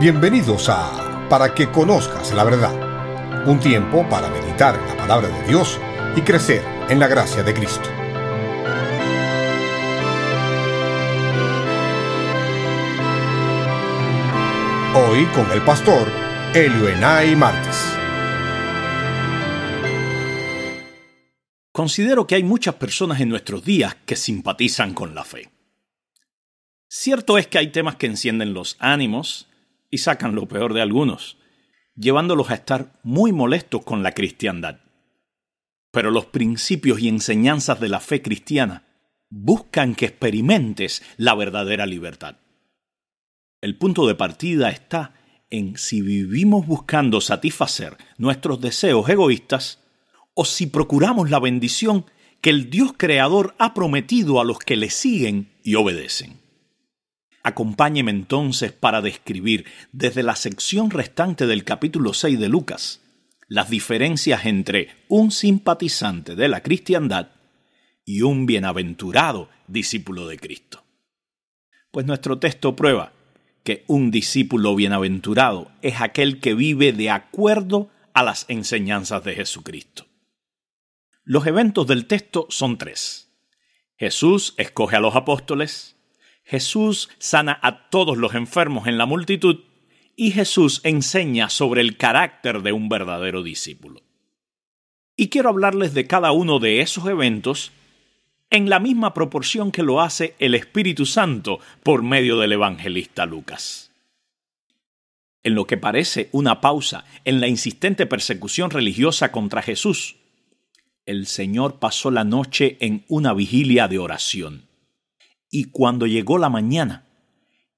Bienvenidos a Para que conozcas la verdad, un tiempo para meditar en la palabra de Dios y crecer en la gracia de Cristo. Hoy con el pastor Elio Enay Martes. Considero que hay muchas personas en nuestros días que simpatizan con la fe. Cierto es que hay temas que encienden los ánimos y sacan lo peor de algunos, llevándolos a estar muy molestos con la cristiandad. Pero los principios y enseñanzas de la fe cristiana buscan que experimentes la verdadera libertad. El punto de partida está en si vivimos buscando satisfacer nuestros deseos egoístas o si procuramos la bendición que el Dios Creador ha prometido a los que le siguen y obedecen. Acompáñeme entonces para describir desde la sección restante del capítulo 6 de Lucas las diferencias entre un simpatizante de la cristiandad y un bienaventurado discípulo de Cristo. Pues nuestro texto prueba que un discípulo bienaventurado es aquel que vive de acuerdo a las enseñanzas de Jesucristo. Los eventos del texto son tres. Jesús escoge a los apóstoles, Jesús sana a todos los enfermos en la multitud y Jesús enseña sobre el carácter de un verdadero discípulo. Y quiero hablarles de cada uno de esos eventos en la misma proporción que lo hace el Espíritu Santo por medio del evangelista Lucas. En lo que parece una pausa en la insistente persecución religiosa contra Jesús, el Señor pasó la noche en una vigilia de oración. Y cuando llegó la mañana,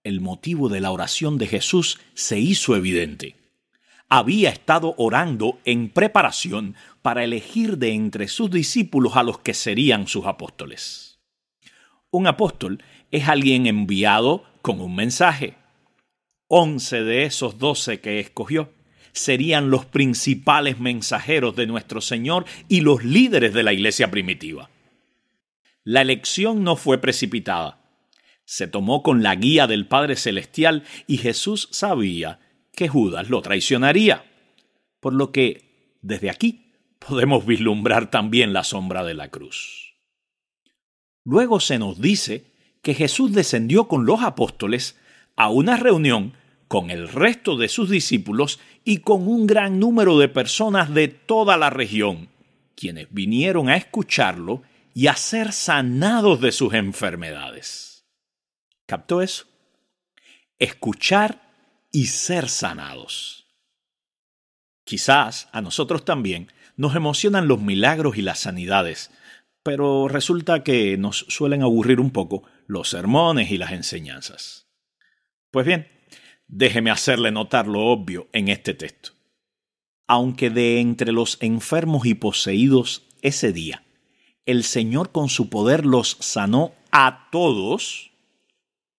el motivo de la oración de Jesús se hizo evidente. Había estado orando en preparación para elegir de entre sus discípulos a los que serían sus apóstoles. Un apóstol es alguien enviado con un mensaje. Once de esos doce que escogió serían los principales mensajeros de nuestro Señor y los líderes de la iglesia primitiva. La elección no fue precipitada. Se tomó con la guía del Padre Celestial y Jesús sabía que Judas lo traicionaría. Por lo que, desde aquí, podemos vislumbrar también la sombra de la cruz. Luego se nos dice que Jesús descendió con los apóstoles a una reunión con el resto de sus discípulos y con un gran número de personas de toda la región, quienes vinieron a escucharlo y a ser sanados de sus enfermedades. ¿Captó eso? Escuchar y ser sanados. Quizás a nosotros también nos emocionan los milagros y las sanidades, pero resulta que nos suelen aburrir un poco los sermones y las enseñanzas. Pues bien, déjeme hacerle notar lo obvio en este texto. Aunque de entre los enfermos y poseídos ese día el Señor con su poder los sanó a todos,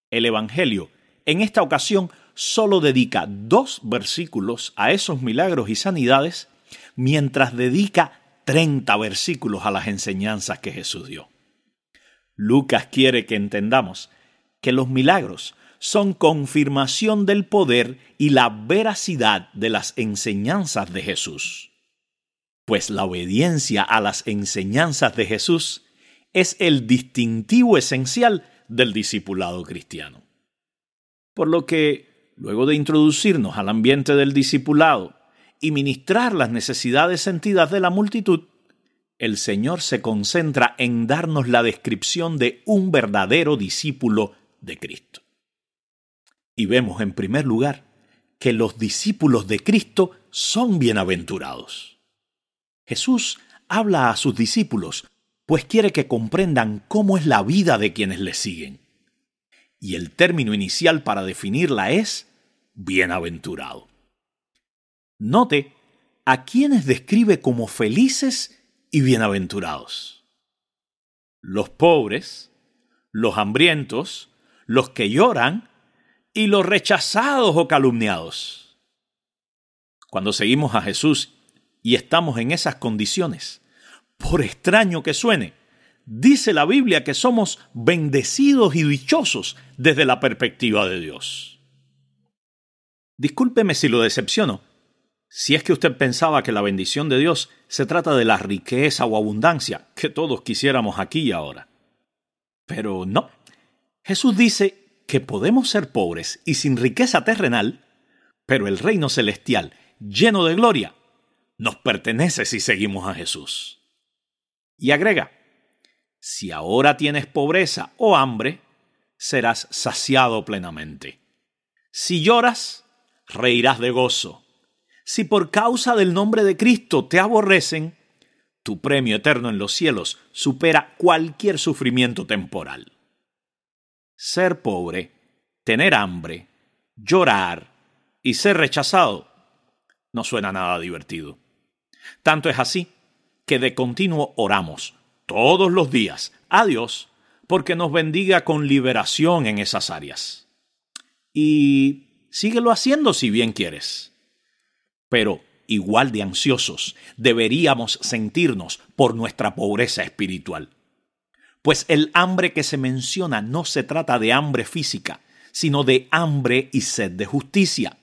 el Evangelio en esta ocasión solo dedica dos versículos a esos milagros y sanidades, mientras dedica 30 versículos a las enseñanzas que Jesús dio. Lucas quiere que entendamos que los milagros son confirmación del poder y la veracidad de las enseñanzas de Jesús pues la obediencia a las enseñanzas de Jesús es el distintivo esencial del discipulado cristiano. Por lo que, luego de introducirnos al ambiente del discipulado y ministrar las necesidades sentidas de la multitud, el Señor se concentra en darnos la descripción de un verdadero discípulo de Cristo. Y vemos en primer lugar que los discípulos de Cristo son bienaventurados. Jesús habla a sus discípulos, pues quiere que comprendan cómo es la vida de quienes le siguen. Y el término inicial para definirla es bienaventurado. Note a quienes describe como felices y bienaventurados. Los pobres, los hambrientos, los que lloran y los rechazados o calumniados. Cuando seguimos a Jesús y estamos en esas condiciones, por extraño que suene, dice la Biblia que somos bendecidos y dichosos desde la perspectiva de Dios. Discúlpeme si lo decepciono. Si es que usted pensaba que la bendición de Dios se trata de la riqueza o abundancia que todos quisiéramos aquí y ahora. Pero no. Jesús dice que podemos ser pobres y sin riqueza terrenal, pero el reino celestial, lleno de gloria, nos pertenece si seguimos a Jesús. Y agrega, si ahora tienes pobreza o hambre, serás saciado plenamente. Si lloras, reirás de gozo. Si por causa del nombre de Cristo te aborrecen, tu premio eterno en los cielos supera cualquier sufrimiento temporal. Ser pobre, tener hambre, llorar y ser rechazado no suena nada divertido. Tanto es así que de continuo oramos todos los días a Dios porque nos bendiga con liberación en esas áreas. Y síguelo haciendo si bien quieres. Pero igual de ansiosos deberíamos sentirnos por nuestra pobreza espiritual. Pues el hambre que se menciona no se trata de hambre física, sino de hambre y sed de justicia,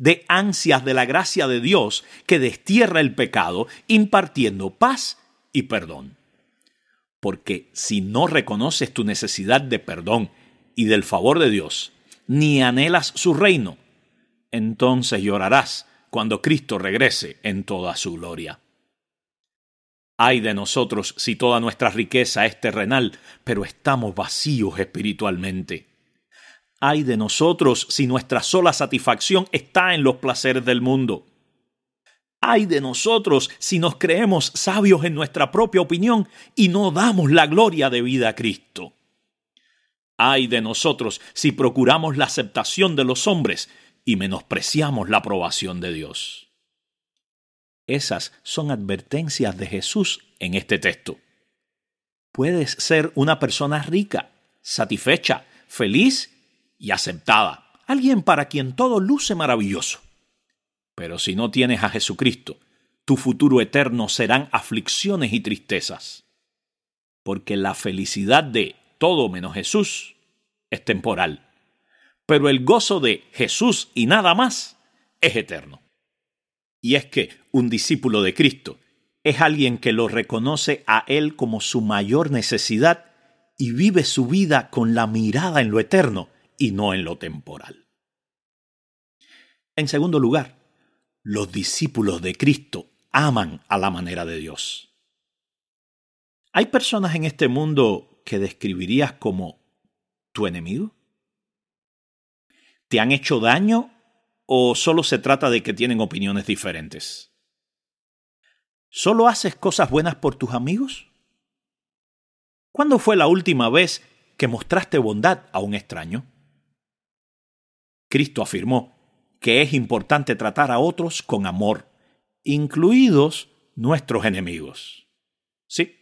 de ansias de la gracia de Dios que destierra el pecado, impartiendo paz y perdón. Porque si no reconoces tu necesidad de perdón y del favor de Dios, ni anhelas su reino, entonces llorarás cuando Cristo regrese en toda su gloria. Ay de nosotros si toda nuestra riqueza es terrenal, pero estamos vacíos espiritualmente. Ay de nosotros si nuestra sola satisfacción está en los placeres del mundo. Ay de nosotros si nos creemos sabios en nuestra propia opinión y no damos la gloria de vida a Cristo. Ay de nosotros si procuramos la aceptación de los hombres y menospreciamos la aprobación de Dios. Esas son advertencias de Jesús en este texto. Puedes ser una persona rica, satisfecha, feliz y aceptada, alguien para quien todo luce maravilloso. Pero si no tienes a Jesucristo, tu futuro eterno serán aflicciones y tristezas. Porque la felicidad de todo menos Jesús es temporal. Pero el gozo de Jesús y nada más es eterno. Y es que un discípulo de Cristo es alguien que lo reconoce a Él como su mayor necesidad y vive su vida con la mirada en lo eterno y no en lo temporal. En segundo lugar, los discípulos de Cristo aman a la manera de Dios. ¿Hay personas en este mundo que describirías como tu enemigo? ¿Te han hecho daño o solo se trata de que tienen opiniones diferentes? ¿Solo haces cosas buenas por tus amigos? ¿Cuándo fue la última vez que mostraste bondad a un extraño? Cristo afirmó que es importante tratar a otros con amor, incluidos nuestros enemigos. Sí,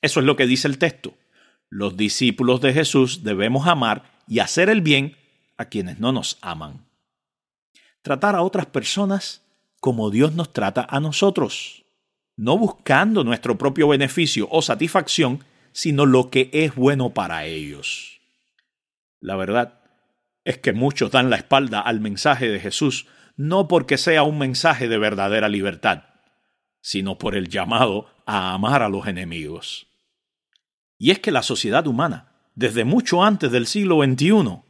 eso es lo que dice el texto. Los discípulos de Jesús debemos amar y hacer el bien a quienes no nos aman. Tratar a otras personas como Dios nos trata a nosotros, no buscando nuestro propio beneficio o satisfacción, sino lo que es bueno para ellos. La verdad es que muchos dan la espalda al mensaje de Jesús no porque sea un mensaje de verdadera libertad, sino por el llamado a amar a los enemigos. Y es que la sociedad humana, desde mucho antes del siglo XXI,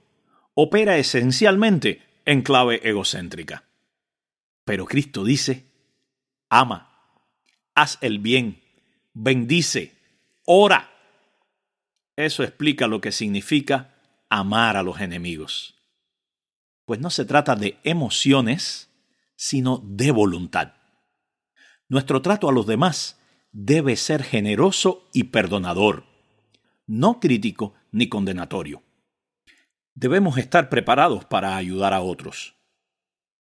opera esencialmente en clave egocéntrica. Pero Cristo dice, ama, haz el bien, bendice, ora. Eso explica lo que significa amar a los enemigos. Pues no se trata de emociones, sino de voluntad. Nuestro trato a los demás debe ser generoso y perdonador, no crítico ni condenatorio. Debemos estar preparados para ayudar a otros,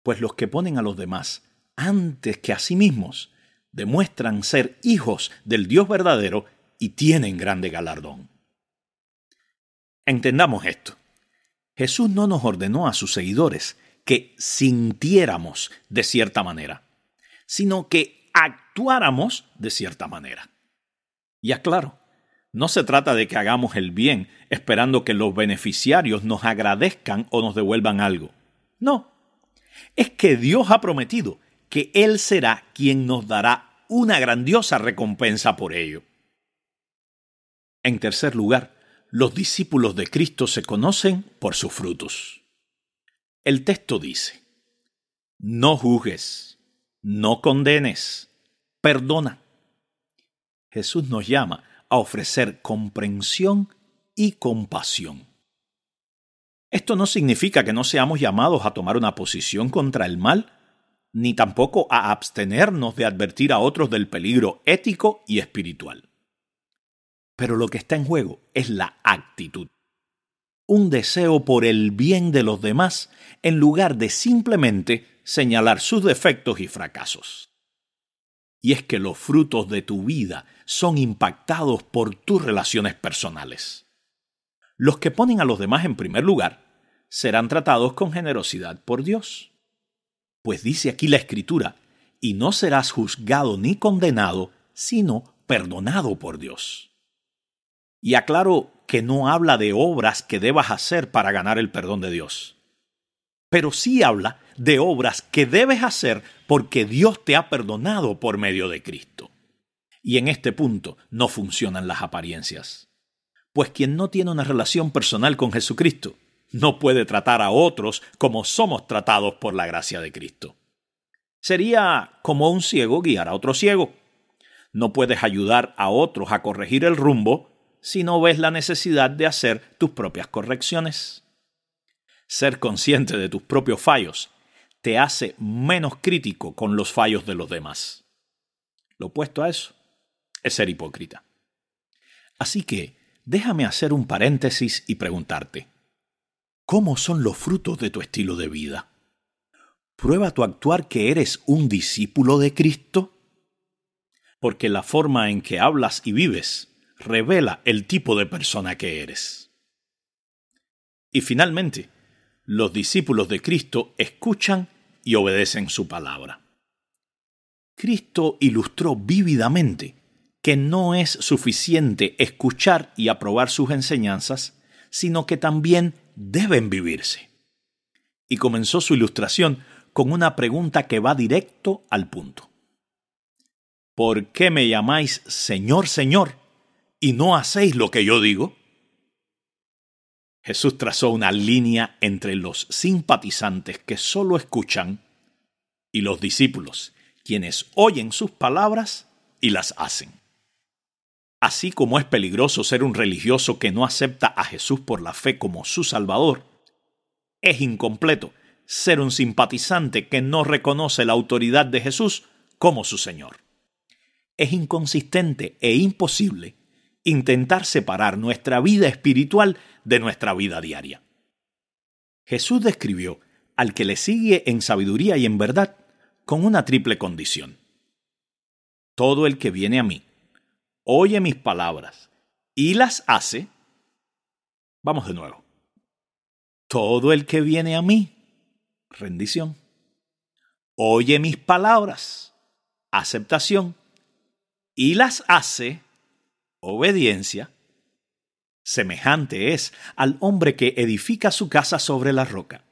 pues los que ponen a los demás antes que a sí mismos demuestran ser hijos del Dios verdadero y tienen grande galardón. Entendamos esto. Jesús no nos ordenó a sus seguidores que sintiéramos de cierta manera, sino que actuáramos de cierta manera. Y aclaro, no se trata de que hagamos el bien esperando que los beneficiarios nos agradezcan o nos devuelvan algo. No. es que Dios ha prometido que Él será quien nos dará una grandiosa recompensa por ello. En tercer lugar, los discípulos de Cristo se conocen por sus frutos. El texto dice, no juzgues, no condenes, perdona. Jesús nos llama a ofrecer comprensión y compasión. Esto no significa que no seamos llamados a tomar una posición contra el mal, ni tampoco a abstenernos de advertir a otros del peligro ético y espiritual. Pero lo que está en juego es la actitud. Un deseo por el bien de los demás en lugar de simplemente señalar sus defectos y fracasos. Y es que los frutos de tu vida son impactados por tus relaciones personales. Los que ponen a los demás en primer lugar serán tratados con generosidad por Dios. Pues dice aquí la Escritura, y no serás juzgado ni condenado, sino perdonado por Dios. Y aclaro que no habla de obras que debas hacer para ganar el perdón de Dios, pero sí habla de obras que debes hacer porque Dios te ha perdonado por medio de Cristo. Y en este punto no funcionan las apariencias. Pues quien no tiene una relación personal con Jesucristo no puede tratar a otros como somos tratados por la gracia de Cristo. Sería como un ciego guiar a otro ciego. No puedes ayudar a otros a corregir el rumbo si no ves la necesidad de hacer tus propias correcciones. Ser consciente de tus propios fallos te hace menos crítico con los fallos de los demás. Lo opuesto a eso es ser hipócrita. Así que déjame hacer un paréntesis y preguntarte, ¿Cómo son los frutos de tu estilo de vida? ¿Prueba tu actuar que eres un discípulo de Cristo? Porque la forma en que hablas y vives revela el tipo de persona que eres. Y finalmente, los discípulos de Cristo escuchan y obedecen su palabra. Cristo ilustró vívidamente que no es suficiente escuchar y aprobar sus enseñanzas, sino que también deben vivirse. Y comenzó su ilustración con una pregunta que va directo al punto. ¿Por qué me llamáis Señor, Señor, y no hacéis lo que yo digo? Jesús trazó una línea entre los simpatizantes que solo escuchan y los discípulos, quienes oyen sus palabras y las hacen. Así como es peligroso ser un religioso que no acepta a Jesús por la fe como su Salvador, es incompleto ser un simpatizante que no reconoce la autoridad de Jesús como su Señor. Es inconsistente e imposible intentar separar nuestra vida espiritual de nuestra vida diaria. Jesús describió al que le sigue en sabiduría y en verdad con una triple condición. Todo el que viene a mí oye mis palabras y las hace, vamos de nuevo. Todo el que viene a mí, rendición. Oye mis palabras, aceptación, y las hace, obediencia. Semejante es al hombre que edifica su casa sobre la roca,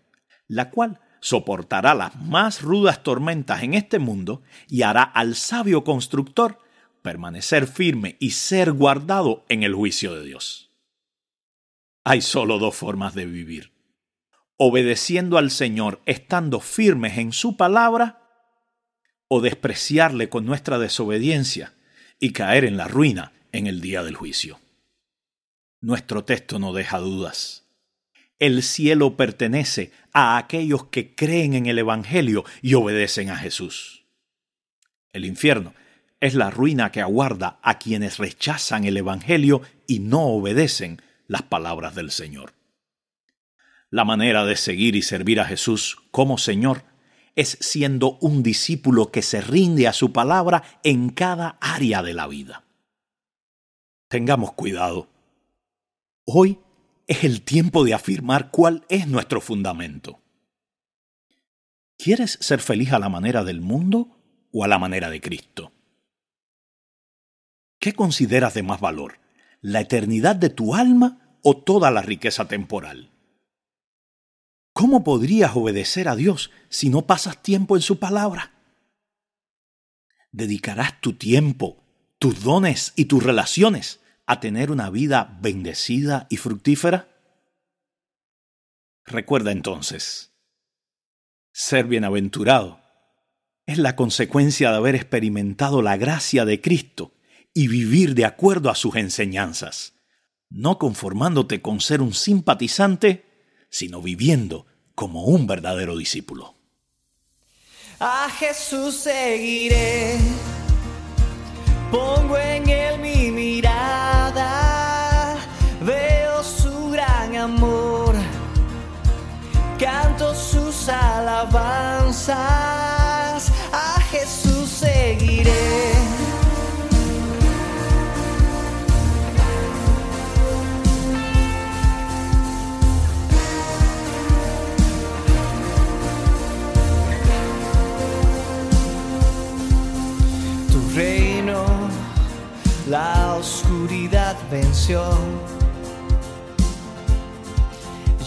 la cual soportará las más rudas tormentas en este mundo y hará al sabio constructor permanecer firme y ser guardado en el juicio de Dios. Hay solo dos formas de vivir. Obedeciendo al Señor, estando firmes en su palabra, o despreciarle con nuestra desobediencia y caer en la ruina en el día del juicio. Nuestro texto no deja dudas. El cielo pertenece a aquellos que creen en el Evangelio y obedecen a Jesús. El infierno es la ruina que aguarda a quienes rechazan el Evangelio y no obedecen las palabras del Señor. La manera de seguir y servir a Jesús como Señor es siendo un discípulo que se rinde a su palabra en cada área de la vida. Tengamos cuidado. Hoy es el tiempo de afirmar cuál es nuestro fundamento. ¿Quieres ser feliz a la manera del mundo o a la manera de Cristo? ¿Qué consideras de más valor? ¿La eternidad de tu alma o toda la riqueza temporal? ¿Cómo podrías obedecer a Dios si no pasas tiempo en su palabra? ¿Dedicarás tu tiempo, tus dones y tus relaciones a tener una vida bendecida y fructífera? Recuerda entonces, ser bienaventurado es la consecuencia de haber experimentado la gracia de Cristo y vivir de acuerdo a sus enseñanzas, no conformándote con ser un simpatizante, sino viviendo como un verdadero discípulo. A Jesús seguiré, pongo en él mi a Jesús seguiré. la oscuridad venció.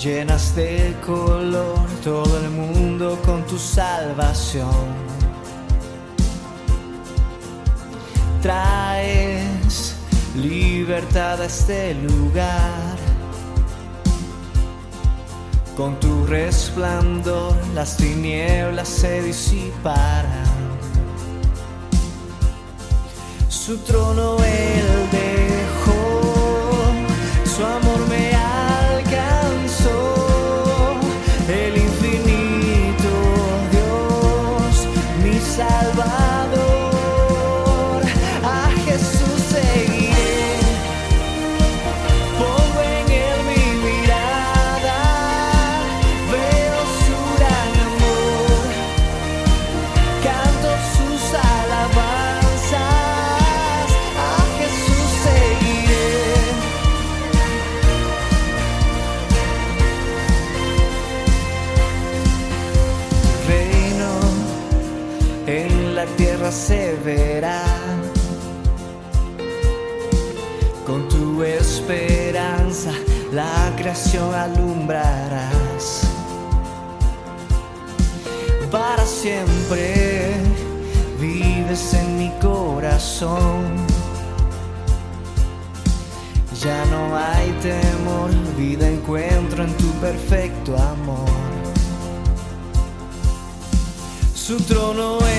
Llenas de color todo el mundo con tu salvación. Traes libertad a este lugar. Con tu resplandor las tinieblas se disiparán. su trono él dejó, se verá. Con tu esperanza la creación alumbrarás. Para siempre vives en mi corazón. Ya no hay temor, vida encuentro en tu perfecto amor. Su trono él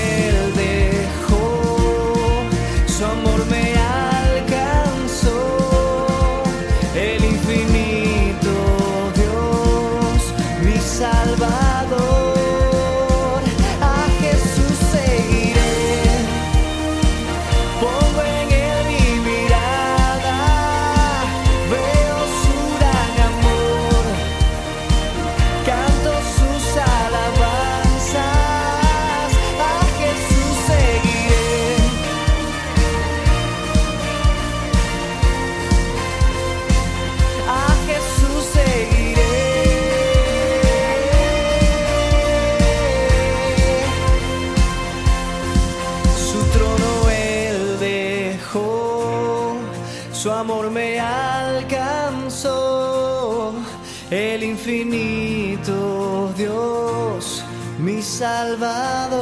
infinito Dios, mi Salvador.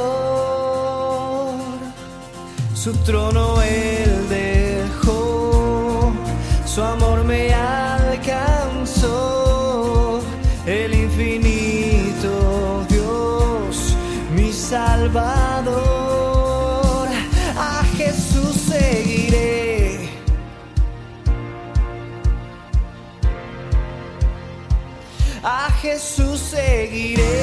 Su trono él dejó, su amor Jesús seguiré.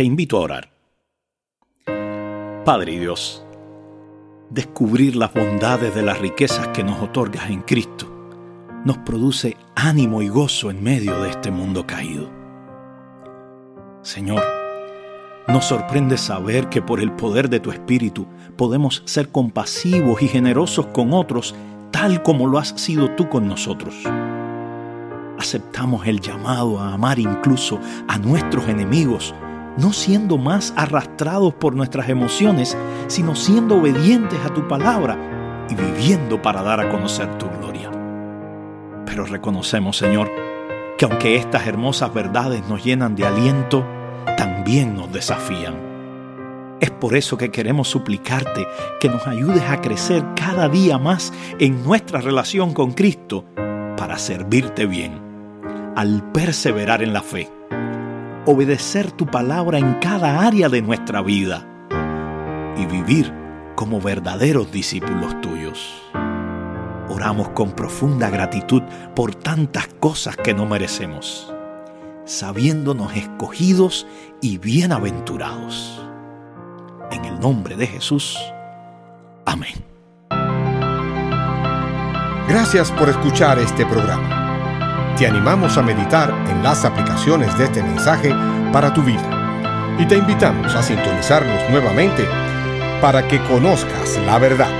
Te invito a orar. Padre Dios, descubrir las bondades de las riquezas que nos otorgas en Cristo nos produce ánimo y gozo en medio de este mundo caído. Señor, nos sorprende saber que por el poder de tu Espíritu podemos ser compasivos y generosos con otros tal como lo has sido tú con nosotros. Aceptamos el llamado a amar incluso a nuestros enemigos, no siendo más arrastrados por nuestras emociones, sino siendo obedientes a tu palabra y viviendo para dar a conocer tu gloria. Pero reconocemos, Señor, que aunque estas hermosas verdades nos llenan de aliento, también nos desafían. Es por eso que queremos suplicarte que nos ayudes a crecer cada día más en nuestra relación con Cristo para servirte bien, al perseverar en la fe, obedecer tu palabra en cada área de nuestra vida y vivir como verdaderos discípulos tuyos. Oramos con profunda gratitud por tantas cosas que no merecemos, sabiéndonos escogidos y bienaventurados. En el nombre de Jesús. Amén. Gracias por escuchar este programa. Te animamos a meditar en las aplicaciones de este mensaje para tu vida. Y te invitamos a sintonizarnos nuevamente para que conozcas la verdad